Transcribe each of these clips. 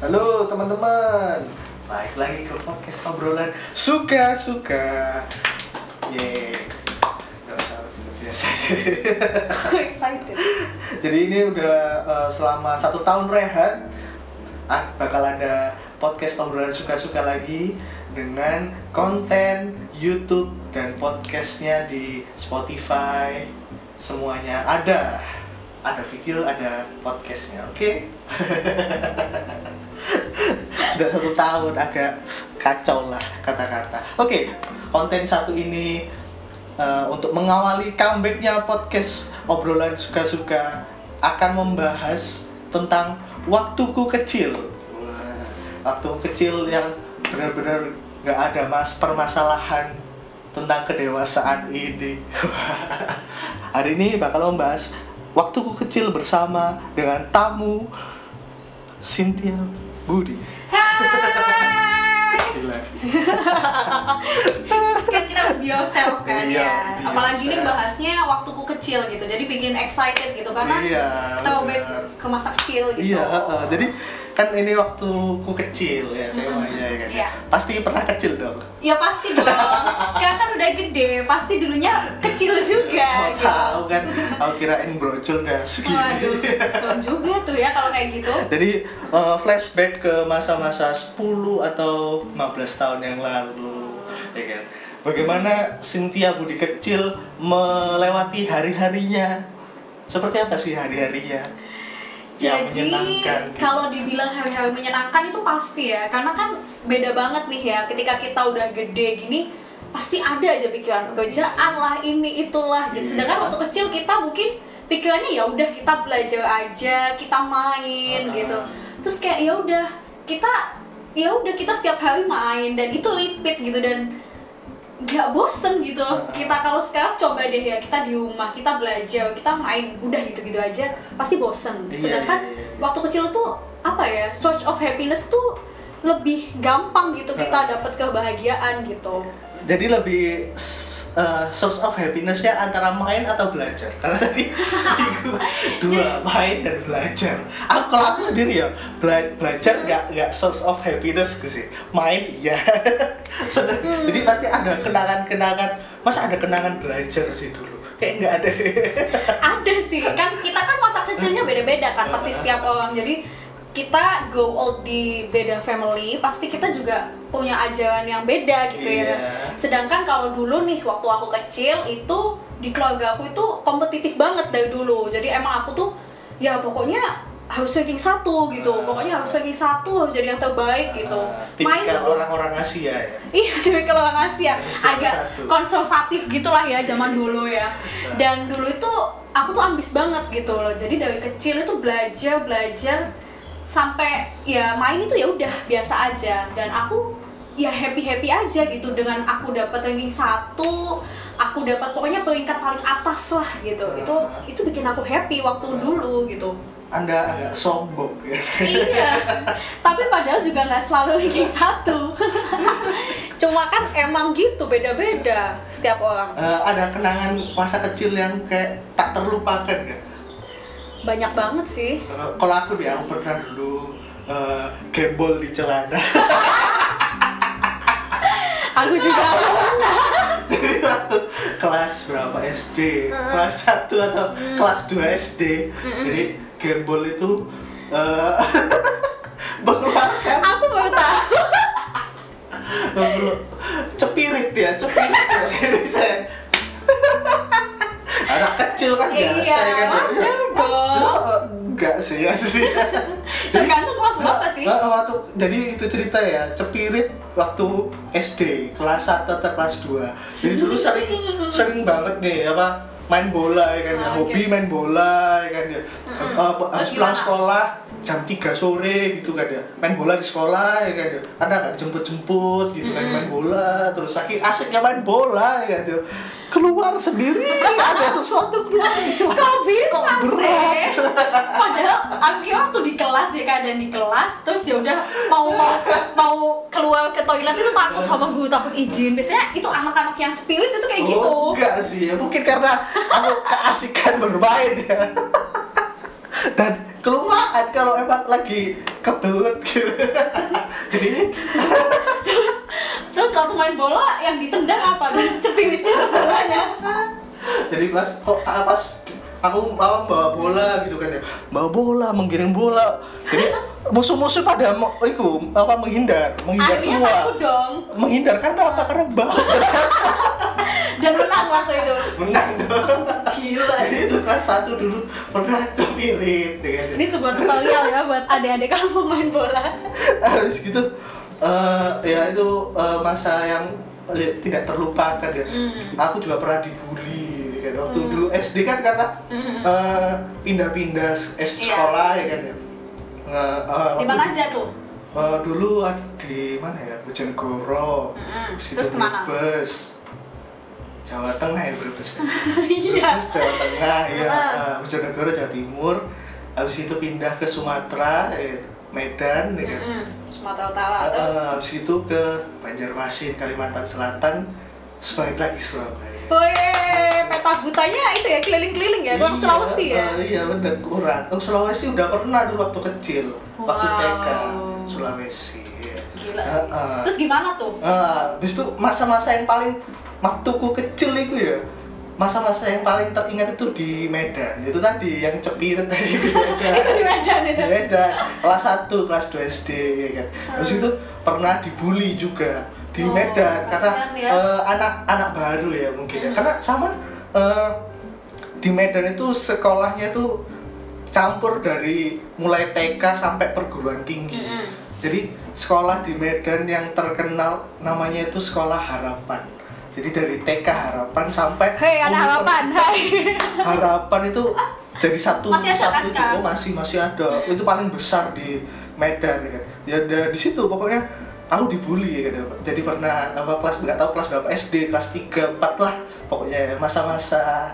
Halo teman-teman, balik lagi ke podcast obrolan suka-suka. Yeay, Gak usah biasa. Aku excited. Jadi ini udah eh, selama satu tahun rehat, ah, bakal ada podcast obrolan suka-suka lagi dengan konten YouTube dan podcastnya di Spotify semuanya ada ada video ada podcastnya oke sudah satu tahun agak kacau lah kata-kata. Oke konten satu ini eh, untuk mengawali comebacknya podcast obrolan suka-suka akan membahas tentang waktuku kecil. Waktu kecil yang benar-benar nggak ada mas permasalahan tentang kedewasaan ini. Hari ini bakal membahas waktuku kecil bersama dengan tamu Cynthia Budi. Gila. Kan kita harus be yourself kan Iya, ya. be Apalagi ini yourself. bahasnya waktuku kecil gitu. Jadi bikin excited gitu karena Iya, back benar. ke masa kecil gitu. Iya, heeh. jadi kan ini waktuku kecil ya temanya ya kan. Iya. Pasti pernah kecil dong. Ya pasti dong. Sekarang kan udah gede, pasti dulunya kecil juga Mau gitu. tahu kan, aku kirain brocol gak segini. Waduh, serem juga tuh ya kalau kayak gitu. Jadi uh, flashback ke masa-masa 10 atau 15 tahun yang lalu, ya kan. Bagaimana Cynthia Budi kecil melewati hari-harinya? Seperti apa sih hari-harinya? Yang Jadi menyenangkan. kalau dibilang hari-hari menyenangkan itu pasti ya, karena kan beda banget nih ya. Ketika kita udah gede gini, pasti ada aja pikiran pekerjaan lah, ini itulah. Gitu. Sedangkan Iya. waktu kecil kita mungkin pikirannya ya udah kita belajar aja, kita main Ah. gitu. Terus kayak ya udah kita ya udah kita setiap hari main dan itu repeat gitu dan nggak bosen gitu. Kita kalau sekarang coba deh ya kita di rumah kita belajar kita main udah gitu gitu aja pasti bosen. Iya, sedangkan iya, iya. waktu kecil tuh apa ya source of happiness tuh lebih gampang gitu kita dapat kebahagiaan gitu. Jadi lebih uh, source of happinessnya antara main atau belajar. Karena tadi dua main dan belajar. Aku kalau aku sendiri ya bela- belajar nggak nggak source of happiness gue sih. Main iya. Seneng. jadi pasti ada kenangan-kenangan. Masa ada kenangan belajar sih dulu? Kayak nggak ada. Ada sih. Kan kita kan masa kecilnya beda-beda kan pasti setiap orang. Jadi kita go old di beda family pasti kita juga punya ajaran yang beda gitu ya Iya. sedangkan kalau dulu nih waktu aku kecil itu di keluarga aku itu kompetitif banget dari dulu jadi emang aku tuh ya pokoknya harus ranking satu gitu Ah. pokoknya harus ranking satu harus jadi yang terbaik gitu Uh, main tipikal sih orang-orang Asia ya Iya, tapi kalau orang Asia agak satu. konservatif gitulah ya zaman dulu ya. Dan dulu itu aku tuh ambis banget gitu loh. Jadi dari kecil itu belajar belajar sampai ya main itu ya udah biasa aja. Dan aku ya happy happy aja gitu dengan aku dapat ranking satu, aku dapat pokoknya peringkat paling atas lah gitu. Itu itu bikin aku happy waktu dulu gitu. anda agak sombong ya iya tapi padahal juga nggak selalu ranking satu cuma kan emang gitu beda-beda setiap orang Eh, ada kenangan masa kecil yang kayak tak terlupakan gak? Banyak banget sih. Kalau aku deh, aku pernah dulu eh, gembol di celana. aku juga Jadi waktu kelas berapa? SD, kelas 1 atau kelas 2 SD. Jadi gembol itu eh, mengeluarkan. Aku baru tahu. Cepirit ya, cepirit ya. Saya anak kecil kan biasa Iya, ya kan. wajar Eh, Enggak sih ya sih. tergantung kelas berapa sih Nggak, waktu jadi itu cerita ya, cepirit waktu SD kelas 1 atau kelas 2. Jadi dulu sering sering banget nih apa main bola ya kan, ya. Oh, hobi main bola ya kan ya. Mm-mm. Eh, Terus habis pulang sekolah jam 3 sore gitu kan ya. Main bola di sekolah ya kan ya. Ada nggak dijemput-jemput gitu kan main bola, terus saking asiknya main bola ya kan ya. Keluar sendiri ada sesuatu keluar di celana. kok bisa Kok berat? sih padahal akhirnya waktu di kelas ya keadaan di kelas terus ya udah mau mau mau keluar ke toilet itu takut sama guru takut izin biasanya itu anak-anak yang spirit itu kayak gitu Oh, enggak sih, ya mungkin karena aku keasikan bermain ya. Dan kelupaan kalau emang lagi kebelet gitu. Jadi terus terus waktu main bola yang ditendang apa? Cepiwitnya ke bolanya jadi pas kok ah, pas aku mau bawa bola gitu kan ya. Bawa bola menggiring bola. Jadi musuh-musuh pada mau itu apa menghindar. Menghindar akhirnya semua. dong. Menghindar karena apa? Karena bau dan menang waktu itu menang dong gila jadi itu kelas satu dulu pernah cepirit ya kan ini sebuah tutorial ya buat adik-adik kalau mau main bola habis gitu eh, ya itu eh, masa yang eh, tidak terlupakan ya Hmm. aku juga pernah dibully ya kan waktu Hmm. dulu SD kan karena Hmm. eh, pindah-pindah SD Iya. sekolah ya kan ya Nge- eh, di mana aja tuh eh, dulu di mana ya Bojonegoro Mm-mm. Habis Terus ke mana? Brebes Jawa Tengah ya Brebes ya iya Brebes Jawa Tengah ya eh, Bojonegoro Jawa Timur habis itu pindah ke Sumatera eh, Medan ya kan Mm-mm. Sumatera Utara Uh, terus uh, habis itu ke Banjarmasin, Kalimantan Selatan, terus balik lagi Surabaya. Wih, peta butanya itu ya keliling-keliling ya, kurang Iya, Sulawesi ya. uh, iya benar kurang. Oh, Sulawesi udah pernah dulu waktu kecil, waktu. TK Sulawesi. Gila Uh, sih. uh. Terus gimana tuh? Uh, habis itu masa-masa yang paling waktuku kecil itu ya masa-masa yang paling teringat itu di Medan itu tadi yang cepirit tadi di Medan itu di Medan itu. di Medan kelas 1, kelas 2 SD ya kan. Terus itu pernah dibully juga di Oh, Medan karena ya. eh, anak-anak baru ya mungkin ya. Mm. Karena sama eh, di Medan itu sekolahnya itu campur dari mulai TK sampai perguruan tinggi. Mm-mm. Jadi sekolah di Medan yang terkenal namanya itu Sekolah Harapan. Jadi dari TK Harapan sampai Hei, ada harapan. Hai. harapan itu jadi satu Masih ada kan satu itu sekarang? oh, masih masih ada Mm. itu paling besar di Medan ya kan ya di situ pokoknya aku dibully ya kan jadi pernah apa kelas nggak tahu kelas berapa SD kelas 3 4 lah pokoknya masa-masa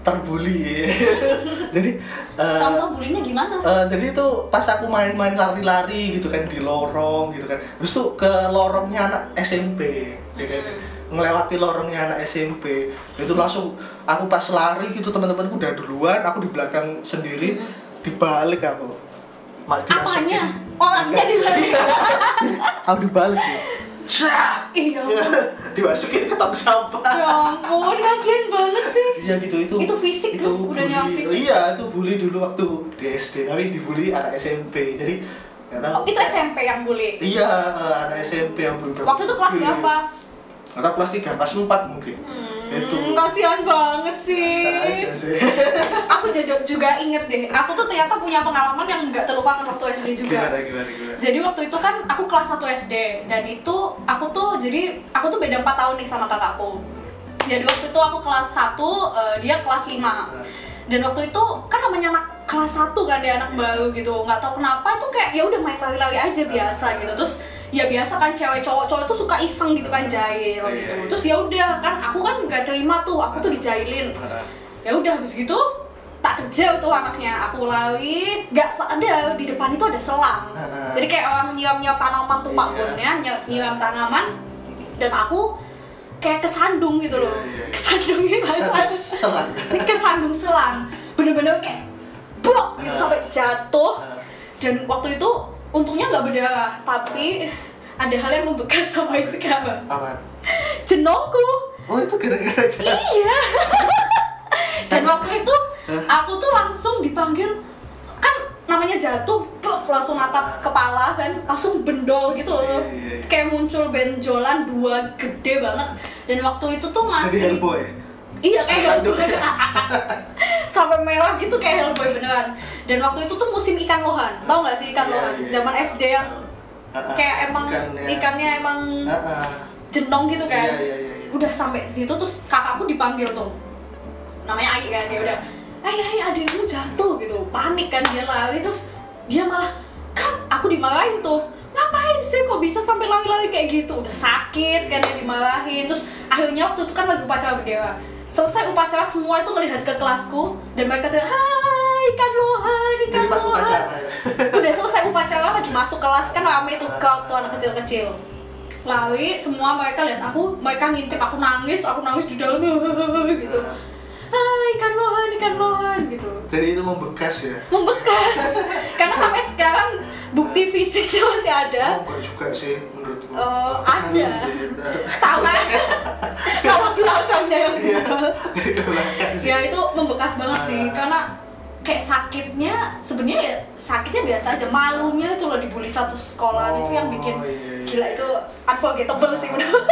terbully jadi eh, Contoh bulinya gimana sih? eh, jadi itu pas aku main-main lari-lari gitu kan di lorong gitu kan terus tuh ke lorongnya anak SMP ya kan Hmm. Ngelewati lorongnya anak SMP itu langsung aku pas lari gitu teman-temanku udah duluan aku di belakang sendiri dibalik aku Mas dimasukin Apanya? Orangnya di balik. aku dibalik ya. Iya. dimasukin ke tong sampah Ya ampun, kasihan banget sih. Iya gitu itu. Itu fisik itu tuh, udah nyampe fisik. Iya, itu bully dulu waktu di SD, tapi dibully anak SMP. Jadi. Oh, itu SMP yang bully. Iya, eh, anak SMP yang bully. Waktu itu kelas berapa? Atau kelas 3, kelas 4 mungkin. Itu. Hmm, kasihan banget sih. Aja sih. Aku jadi juga inget deh. Aku tuh ternyata punya pengalaman yang nggak terlupakan waktu SD juga. Gimana, gimana, gimana? Jadi waktu itu kan aku kelas 1 SD dan itu aku tuh jadi aku tuh beda 4 tahun nih sama kakakku. Jadi waktu itu aku kelas 1, eh, dia kelas 5. Dan waktu itu kan namanya anak kelas 1 kan dia anak baru gitu. nggak tahu kenapa itu kayak ya udah main lari-lari aja biasa gitu. Terus ya biasa kan cewek cowok-cowok tuh suka iseng gitu kan jahil Iya, gitu. iya. Terus ya udah kan aku kan nggak terima tuh, aku tuh dijailin. Ya udah habis gitu tak kejar tuh anaknya. Aku lari nggak ada di depan itu ada selang. Jadi kayak orang nyiram nyiram tanaman tuh pak Iya. Bun ya nyiram, tanaman. Dan aku kayak kesandung gitu loh. Iya, iya, iya. kesandung ini bahasa Selang. ini kesandung selang. Bener-bener kayak blok gitu sampai jatuh. Dan waktu itu untungnya nggak berdarah tapi ada hal yang membekas sampai sekarang Apa? jenongku Oh, itu gara-gara. Iya. Dan waktu itu aku tuh langsung dipanggil kan namanya jatuh, buk, langsung natap kepala kan, langsung bendol gitu loh. Iya, iya, iya. Kayak muncul benjolan dua gede banget. Dan waktu itu tuh Jadi masih Hellboy. Iya kayak. Sampai mewah gitu kayak Hellboy beneran. Dan waktu itu tuh musim ikan lohan. Tau gak sih ikan Iya, lohan? iya. Zaman SD yang Heeh. kayak emang Ikannya. ikannya emang Heeh. jenong gitu kan Iya, iya, iya, iya. udah sampai segitu terus kakakku dipanggil tuh namanya Ai kan dia udah Ai Ai adikmu jatuh gitu panik kan dia lari terus dia malah kan aku dimarahin tuh ngapain sih kok bisa sampai lari-lari kayak gitu udah sakit kan dia dimarahin terus akhirnya waktu itu kan lagi upacara bendera selesai upacara semua itu melihat ke kelasku dan mereka tuh hai ikan lohan ikan Jadi pas lohan upacara ya. udah selesai upacara lagi masuk kelas kan rame tuh crowd tuh anak kecil-kecil. Lari semua mereka lihat aku mereka ngintip aku nangis aku nangis di dalam gitu. Ah ikan lohan ikan lohan gitu. Jadi itu membekas ya. membekas. Karena sampai sekarang bukti fisiknya masih ada. Oh, enggak juga sih menurutku. Ke ada. sama belakangnya yang Iya. ya itu membekas banget sih Ah. karena kayak sakitnya sebenarnya ya sakitnya biasa aja malunya itu loh dibully satu sekolah itu yang bikin Oh, iya, iya. gila itu unforgettable sih menurut